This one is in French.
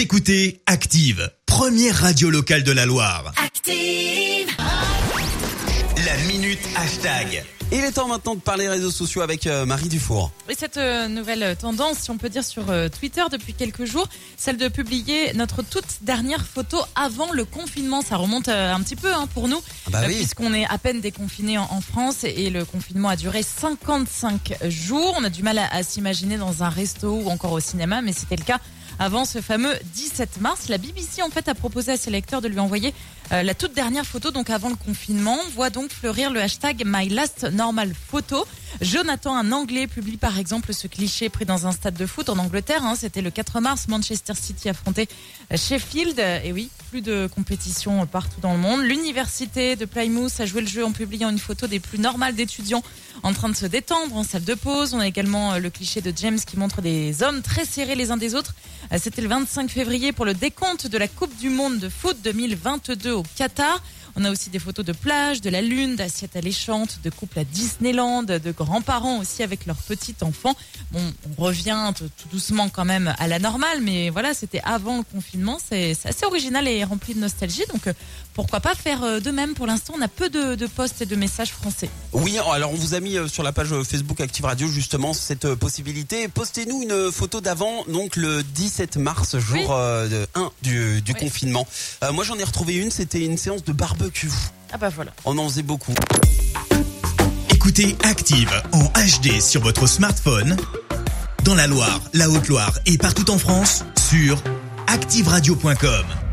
Vous écoutez Active, première radio locale de la Loire. Active. La minute hashtag. Il est temps maintenant de parler réseaux sociaux avec euh, Marie Dufour. Et cette euh, nouvelle tendance, si on peut dire sur euh, Twitter depuis quelques jours, celle de publier notre toute dernière photo avant le confinement. Ça remonte euh, un petit peu hein, pour nous, Ah bah euh, oui. puisqu'on est à peine déconfiné en, en France et le confinement a duré 55 jours. On a du mal à, à s'imaginer dans un resto ou encore au cinéma, mais c'était le cas avant ce fameux 17 mars. La BBC en fait a proposé à ses lecteurs de lui envoyer euh, la toute dernière photo, donc avant le confinement. On voit donc fleurir le hashtag My Last Normal Photo. Jonathan, un Anglais, publie par exemple ce cliché pris dans un stade de foot en Angleterre. hein. C'était le 4 mars, Manchester City affrontait Sheffield. Et oui, plus de compétition partout dans le monde. L'université de Plymouth a joué le jeu en publiant une photo des plus normales d'étudiants en train de se détendre en salle de pause. On a également euh, le cliché de James qui montre des hommes très serrés les uns des autres. Euh, C'était le 25 février pour le décompte de la Coupe du Monde de foot 2022 au Qatar. On a aussi des photos de plage, de la lune, d'assiettes alléchantes, de couples à Disneyland, de grands-parents aussi avec leurs petits enfants. Bon, on revient tout doucement quand même à la normale, mais voilà, c'était avant le confinement. C'est assez original et rempli de nostalgie. Donc, euh, pourquoi pas faire euh, de même Pour l'instant, on a peu de, de posts et de messages français. Oui, alors on vous a mis euh, sur la page Facebook Active Radio justement cette possibilité. Postez-nous une photo d'avant, donc le 17 mars, jour Oui. euh, de 1 du, du Oui. confinement. Euh, moi j'en ai retrouvé une, c'était une séance de barbecue. Ah bah voilà. On en faisait beaucoup. Écoutez Active en HD sur votre smartphone, dans la Loire, la Haute-Loire et partout en France, sur activeradio.com.